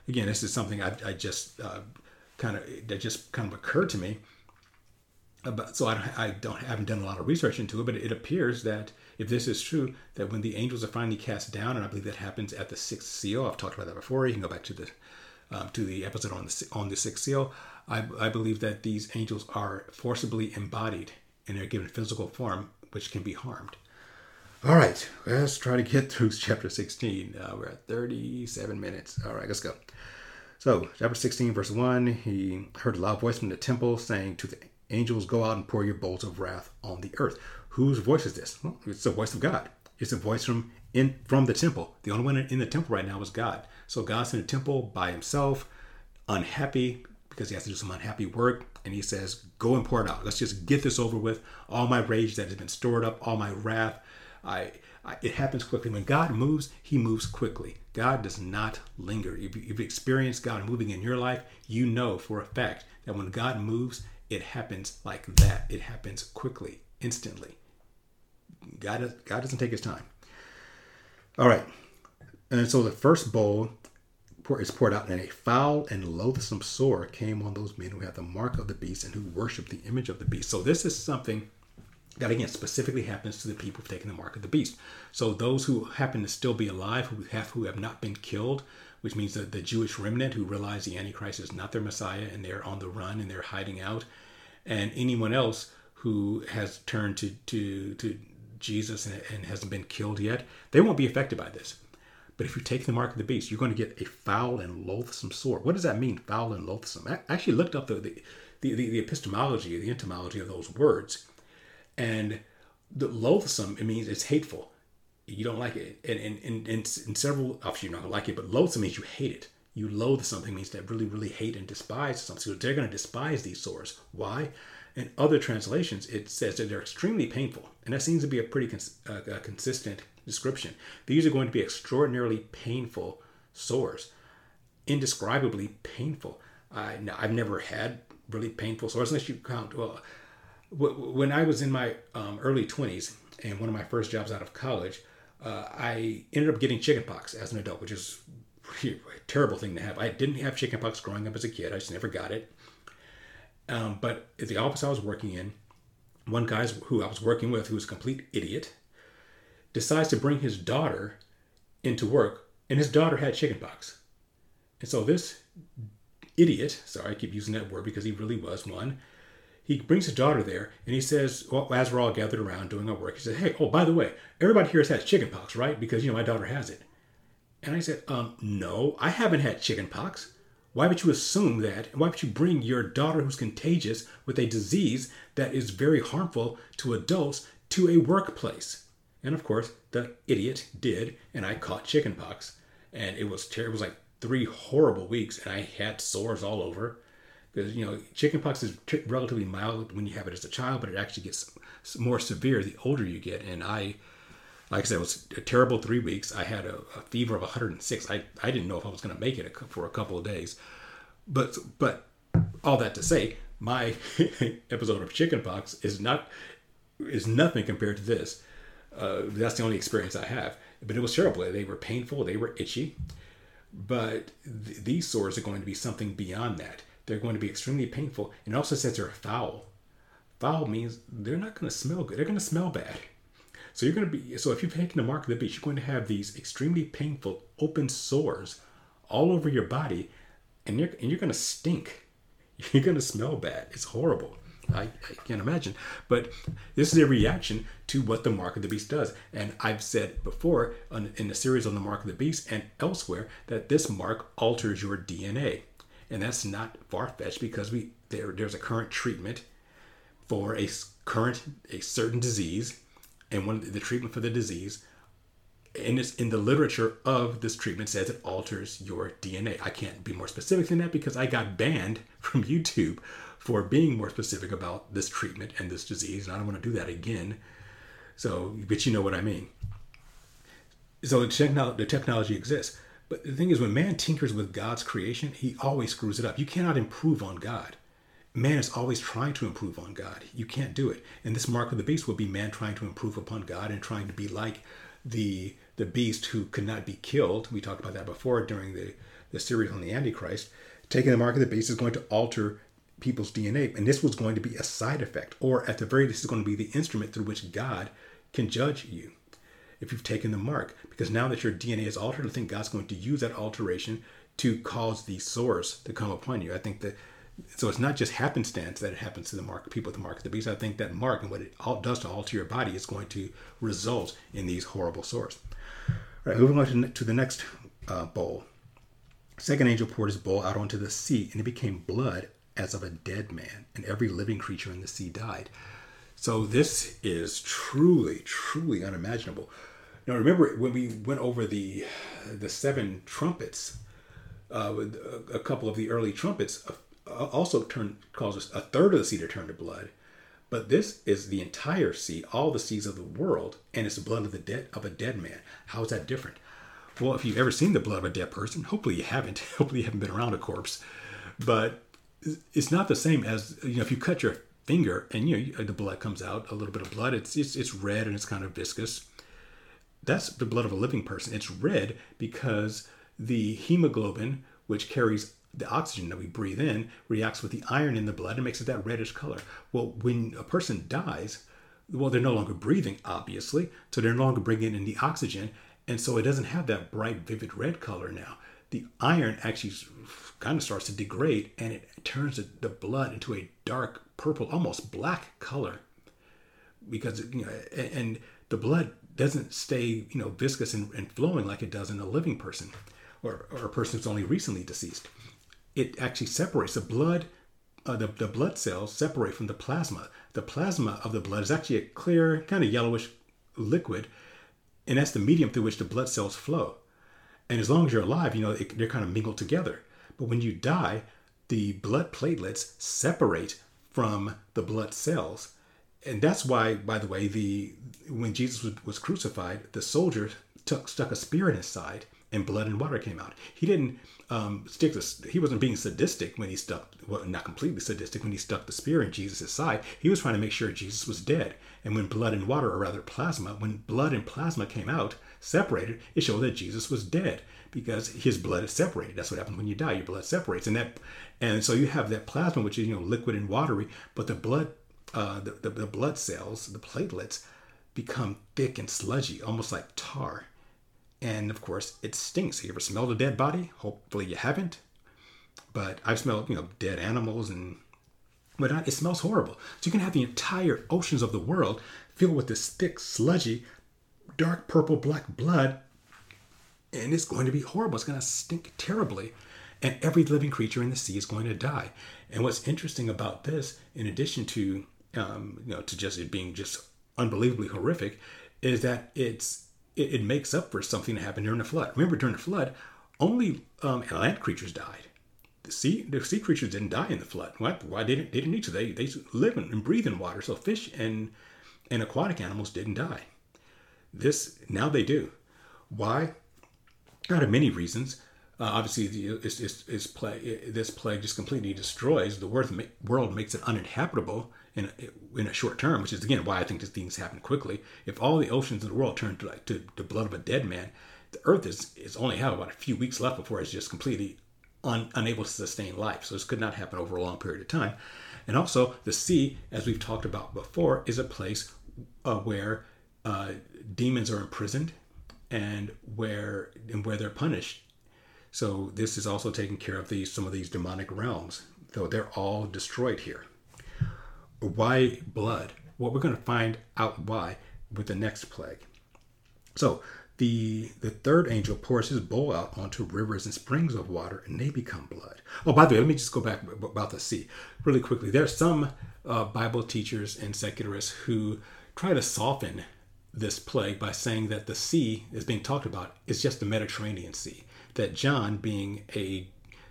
again, this is something I, I just uh, kind of that just kind of occurred to me. About, so I, I don't I haven't done a lot of research into it, but it appears that if this is true, that when the angels are finally cast down, and I believe that happens at the sixth seal, I've talked about that before. You can go back to the um, to the episode on the on the sixth seal. I, I believe that these angels are forcibly embodied and they're given physical form, which can be harmed. All right, let's try to get through <laughs> chapter 16. Uh, we're at 37 minutes. All right, let's go. So, chapter 16, verse 1 He heard a loud voice from the temple saying to the angels, Go out and pour your bowls of wrath on the earth. Whose voice is this? Well, it's the voice of God. It's a voice from in from the temple. The only one in the temple right now is God. So God's in the temple by himself, unhappy because he has to do some unhappy work, and he says, "Go and pour it out. Let's just get this over with. All my rage that has been stored up, all my wrath, I, I it happens quickly. When God moves, He moves quickly. God does not linger. If you've experienced God moving in your life, you know for a fact that when God moves, it happens like that. It happens quickly, instantly. God, God doesn't take his time. All right. And so the first bowl is poured out, and a foul and loathsome sore came on those men who had the mark of the beast and who worshiped the image of the beast. So this is something that again specifically happens to the people who've taken the mark of the beast. So those who happen to still be alive, who have who have not been killed, which means that the Jewish remnant who realize the Antichrist is not their Messiah and they're on the run and they're hiding out, and anyone else who has turned to to to Jesus and, and hasn't been killed yet, they won't be affected by this. But if you take the mark of the beast, you're going to get a foul and loathsome sword. What does that mean, foul and loathsome? I actually looked up the, the, the, the epistemology, the etymology of those words. And the loathsome, it means it's hateful. You don't like it. And in, in, in, in several, obviously you're not going to like it, but loathsome means you hate it. You loathe something means that really, really hate and despise something. So they're going to despise these swords. Why? In other translations, it says that they're extremely painful. And that seems to be a pretty cons- uh, a consistent description. These are going to be extraordinarily painful sores, indescribably painful. I, I've never had really painful sores unless you count. Well, when I was in my um, early 20s and one of my first jobs out of college, uh, I ended up getting chickenpox as an adult, which is a <laughs> terrible thing to have. I didn't have chickenpox growing up as a kid. I just never got it. Um, but at the office I was working in, one guy who I was working with, who was a complete idiot, decides to bring his daughter into work, and his daughter had chickenpox. And so this idiot, sorry, I keep using that word because he really was one, he brings his daughter there and he says, well, as we're all gathered around doing our work, he says, hey, oh, by the way, everybody here has had chickenpox, right? Because, you know, my daughter has it. And I said, um, no, I haven't had chicken pox. Why would you assume that? And Why would you bring your daughter who's contagious with a disease that is very harmful to adults to a workplace? And of course, the idiot did, and I caught chickenpox. And it was terrible. It was like three horrible weeks, and I had sores all over. Because, you know, chickenpox is t- relatively mild when you have it as a child, but it actually gets more severe the older you get. And I, like I said, it was a terrible three weeks. I had a, a fever of 106. I, I didn't know if I was going to make it for a couple of days. But, but all that to say, my <laughs> episode of chickenpox is not is nothing compared to this. Uh, that's the only experience I have. But it was terrible. They were painful. They were itchy. But th- these sores are going to be something beyond that. They're going to be extremely painful. And also says they're foul. Foul means they're not going to smell good. They're going to smell bad. So you're going to be. So if you've taken the mark of the beast, you're going to have these extremely painful open sores all over your body, and you're and you're going to stink. <laughs> You're going to smell bad. It's horrible. I, I, can't imagine. But this is a reaction to what the mark of the beast does. And I've said before in the series on the mark of the beast and elsewhere that this mark alters your DNA. And that's not far fetched because we there, there's a current treatment for a current a certain disease, and one the treatment for the disease in this in the literature of this treatment says it alters your DNA. I can't be more specific than that because I got banned <laughs> from YouTube for being more specific about this treatment and this disease, and I don't want to do that again. So, but you know what I mean. So the, technolo- the technology exists. But the thing is, when man tinkers with God's creation, he always screws it up. You cannot improve on God. Man is always trying to improve on God. You can't do it. And this mark of the beast will be man trying to improve upon God and trying to be like the the beast who could not be killed. We talked about that before during the, the series on the Antichrist. Taking the mark of the beast is going to alter people's DNA. And this was going to be a side effect, or at the very least, is going to be the instrument through which God can judge you if you've taken the mark. Because now that your DNA is altered, I think God's going to use that alteration to cause the sores to come upon you. I think that so it's not just happenstance that it happens to the mark people with the mark of the beast. I think that mark and what it all does to alter your body is going to result in these horrible sores. All right, moving on to the next uh, bowl. Second angel poured his bowl out onto the sea, and it became blood as of a dead man, and every living creature in the sea died. So this is truly, truly unimaginable. Now remember when we went over the the seven trumpets, uh, a couple of the early trumpets uh, also turned causes a third of the sea to turn to blood. But this is the entire sea, all the seas of the world, and it's the blood of the dead of a dead man. How is that different? Well, if you've ever seen the blood of a dead person, hopefully you haven't. <laughs> Hopefully you haven't been around a corpse. But it's not the same as you know if you cut your finger and you know the blood comes out a little bit of blood it's it's, it's red and it's kind of viscous that's the blood of a living person it's red because the hemoglobin which carries the oxygen that we breathe in reacts with the iron in the blood and makes it that reddish color well when a person dies well they're no longer breathing obviously so they're no longer bringing in the oxygen and so it doesn't have that bright vivid red color now the iron actually kind of starts to degrade and it turns the blood into a dark purple, almost black color. Because, you know, and the blood doesn't stay, you know, viscous and, and flowing like it does in a living person or, or a person who's only recently deceased. It actually separates the blood, uh, the, the blood cells separate from the plasma. The plasma of the blood is actually a clear, kind of yellowish liquid, and that's the medium through which the blood cells flow. And as long as you're alive, you know, it, they're kind of mingled together. But when you die, the blood platelets separate from the blood cells. And that's why, by the way, the when Jesus was, was crucified, the soldier took, stuck a spear in his side and blood and water came out. He didn't um, stick this, he wasn't being sadistic when he stuck, well, not completely sadistic when he stuck the spear in Jesus' side. He was trying to make sure Jesus was dead. And when blood and water, or rather plasma, when blood and plasma came out, separated, it showed that Jesus was dead because his blood is separated. That's what happens when you die. Your blood separates, and that, and so you have that plasma, which is you know liquid and watery, but the blood, uh, the, the, the blood cells, the platelets, become thick and sludgy, almost like tar. And of course, it stinks. You ever smelled a dead body? Hopefully, you haven't. But I've smelled, you know, dead animals and whatnot. It smells horrible. So you can have the entire oceans of the world filled with this thick, sludgy, dark purple black blood and it's going to be horrible. It's going to stink terribly. And every living creature in the sea is going to die. And what's interesting about this, in addition to um, you know to just it being just unbelievably horrific, is that it's it, it, makes up for something that happened during the flood. Remember, during the flood, only um, land creatures died. The sea the sea creatures didn't die in the flood. Why? Why they didn't they didn't need to? They they live and breathe in water. So fish and and aquatic animals didn't die. This now they do. Why? Out of many reasons. Uh, obviously, the, it's, it's, it's plague, this plague just completely destroys the world, makes it uninhabitable in a, in a short term, which is again why I think these things happen quickly. If all the oceans in the world turn to like to the blood of a dead man, the Earth is is only have about a few weeks left before it's just completely un, unable to sustain life. So this could not happen over a long period of time. And also, the sea, as we've talked about before, is a place uh, where uh, demons are imprisoned and where and where they're punished. So this is also taking care of these some of these demonic realms, though they're all destroyed here. Why blood? Well, we're going to find out why with the next plague. So the the third angel pours his bowl out onto rivers and springs of water, and they become blood. Oh, by the way, let me just go back about the sea really quickly. There are some uh, Bible teachers and secularists who try to soften this plague by saying that the sea is being talked about is just the Mediterranean Sea. That John, being a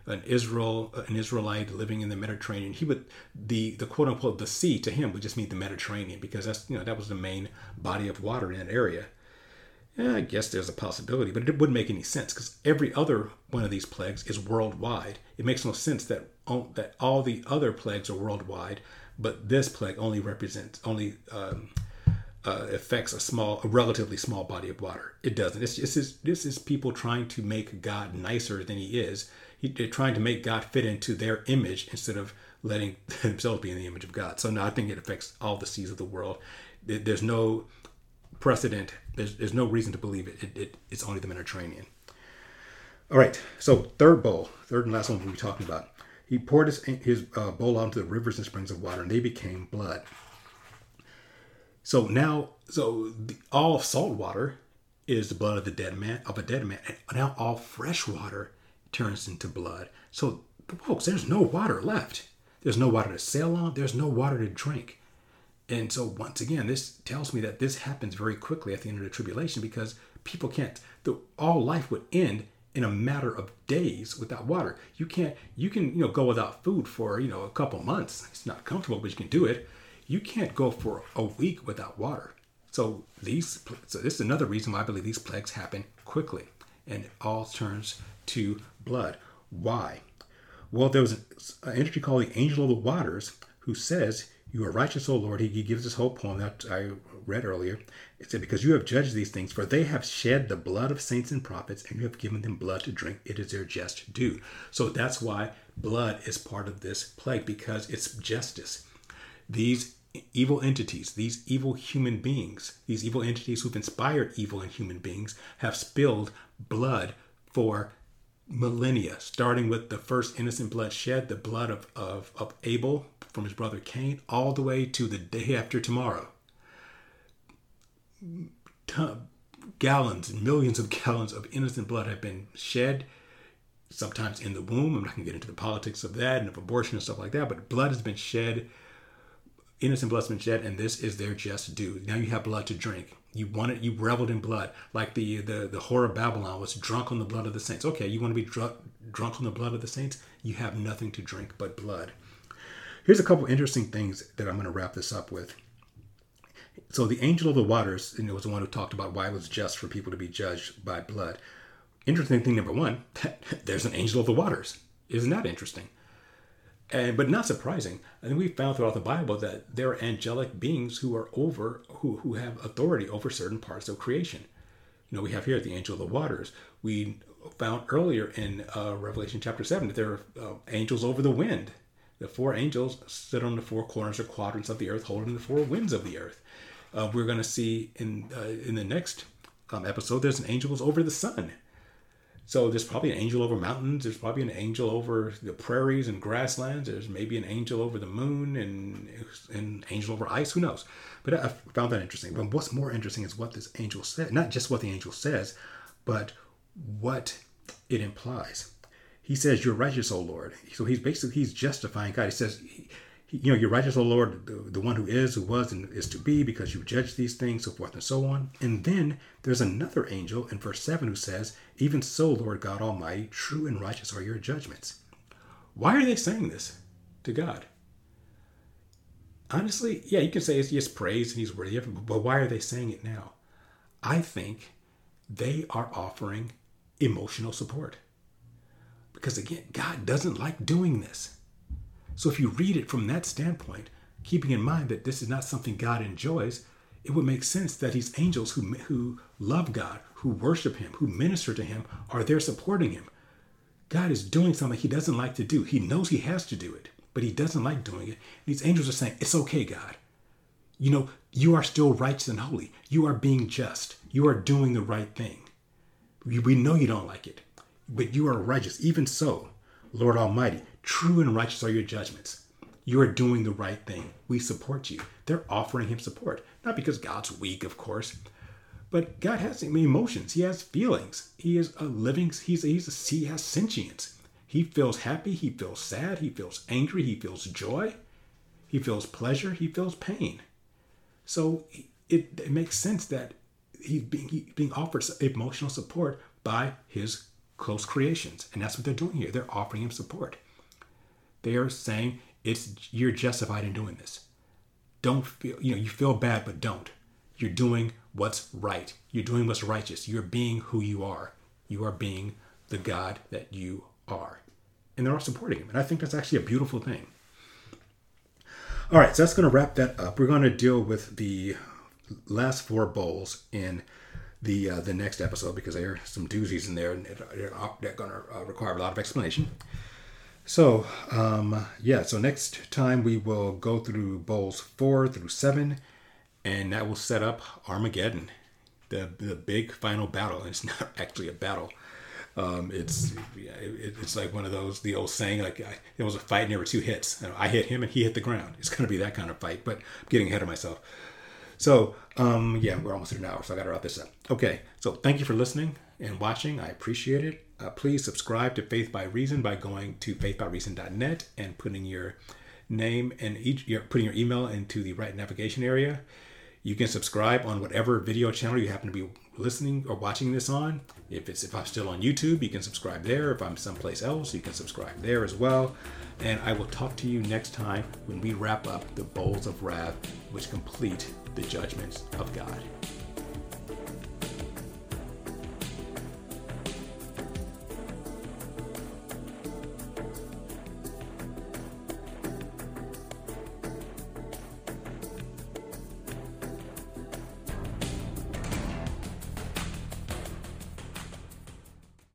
an Israel an Israelite living in the Mediterranean, he would the the quote unquote the sea to him would just mean the Mediterranean because that's you know that was the main body of water in that area. Yeah, I guess there's a possibility, but it wouldn't make any sense because every other one of these plagues is worldwide. It makes no sense that all, that all the other plagues are worldwide, but this plague only represents only um, uh, affects a small, a relatively small body of water. It doesn't. It's just this, this is people trying to make God nicer than He is. He, they're trying to make God fit into their image instead of letting <laughs> themselves be in the image of God. So now I think it affects all the seas of the world. There's no precedent. There's, there's no reason to believe it. It, it. It's only the Mediterranean. All right. So third bowl, third and last one we'll be talking about. He poured his, his uh, bowl onto the rivers and springs of water, and they became blood. So now, so the, all salt water is the blood of the dead man of a dead man. And now all fresh water turns into blood. So folks, there's no water left. There's no water to sail on. There's no water to drink. And so once again, this tells me that this happens very quickly at the end of the tribulation because people can't. The, all life would end in a matter of days without water. You can't. You can you know go without food for you know a couple months. <laughs> It's not comfortable, but you can do it you can't go for a week without water. So these, so this is another reason why I believe these plagues happen quickly, and it all turns to blood. Why? Well, there was an entity called the Angel of the Waters who says, "You are righteous, O Lord." He, gives this whole poem that I read earlier. It said, "Because you have judged these things, for they have shed the blood of saints and prophets, and you have given them blood to drink. It is their just due." So that's why blood is part of this plague because it's justice these evil entities, these evil human beings, these evil entities who've inspired evil in human beings, have spilled blood for millennia, starting with the first innocent blood shed, the blood of, of, of Abel from his brother Cain, all the way to the day after tomorrow. gallons and millions of <laughs> gallons of innocent blood have been shed, sometimes in the womb. I'm not going to get into the politics of that and of abortion and stuff like that, but blood has been shed innocent blood's been shed, and this is their just due. Now you have blood to drink. You wanted, you reveled in blood, like the the the whore of Babylon was drunk on the blood of the saints. Okay, you want to be drunk drunk on the blood of the saints? You have nothing to drink but blood. Here's a couple interesting things that I'm going to wrap this up with. So the angel of the waters, and it was the one who talked about why it was just for people to be judged by blood. Interesting thing number one, <laughs> there's an angel of the waters. Isn't that interesting? And, but not surprising. And we found throughout the Bible that there are angelic beings who are over, who, who have authority over certain parts of creation. You know, we have here the angel of the waters. We found earlier in uh, Revelation chapter 7 that there are uh, angels over the wind. The four angels sit on the four corners or quadrants of the earth, holding the four winds of the earth. Uh, we're going to see in uh, in the next um, episode, there's an angel over the sun. So there's probably an angel over mountains. There's probably an angel over the prairies and grasslands. There's maybe an angel over the moon and an angel over ice. Who knows? But I found that interesting. But what's more interesting is what this angel said. Not just what the angel says, but what it implies. He says, "You're righteous, O Lord." So he's basically he's justifying God. He says, "You know, you're righteous, O Lord, the, the one who is, who was, and is to be, because you judge these things, so forth and so on." And then there's another angel in verse seven who says, "Even so, Lord God Almighty, true and righteous are your judgments." Why are they saying this to God? Honestly, yeah, you can say it's just praise and he's worthy of it, but why are they saying it now? I think they are offering emotional support. Because again, God doesn't like doing this. So if you read it from that standpoint, keeping in mind that this is not something God enjoys, it would make sense that these angels who, who love God, who worship Him, who minister to Him, are there supporting Him. God is doing something He doesn't like to do. He knows He has to do it, but He doesn't like doing it. These angels are saying, It's okay, God. You know, you are still righteous and holy. You are being just. You are doing the right thing. We, we know you don't like it but you are righteous. Even so, Lord Almighty, true and righteous are your judgments. You are doing the right thing. We support you. They're offering him support. Not because God's weak, of course, but God has emotions. He has feelings. He is a living, he's, he's a, he has sentience. He feels happy. He feels sad. He feels angry. He feels joy. He feels pleasure. He feels pain. So it, it makes sense that he's being, being offered emotional support by his close creations. And that's what they're doing here. They're offering him support. They are saying it's you're justified in doing this. Don't feel you know, you feel bad, but don't. You're doing what's right. You're doing what's righteous. You're being who you are. You are being the God that you are. And they're all supporting him. And I think that's actually a beautiful thing. All right, so that's going to wrap that up. We're going to deal with the last four bowls in the uh, the next episode because there are some doozies in there and they're, they're going to uh, require a lot of explanation. So um, yeah, so next time we will go through bowls four through seven, and that will set up Armageddon, the the big final battle. And it's <laughs> not actually a battle. Um, it's it, it's like one of those the old saying like I, it was a fight and there were two hits. I hit him and he hit the ground. It's to be that kind of fight. But I'm getting ahead of myself. So, um, yeah, we're almost at an hour, so I got to wrap this up. Okay, so thank you for listening and watching. I appreciate it. Uh, please subscribe to Faith by Reason by going to faithbyreason.net and putting your name and each, your, putting your email into the right navigation area. You can subscribe on whatever video channel you happen to be listening or watching this on. If it's if I'm still on YouTube, you can subscribe there. If I'm someplace else, you can subscribe there as well. And I will talk to you next time when we wrap up the bowls of wrath, which complete the judgments of God.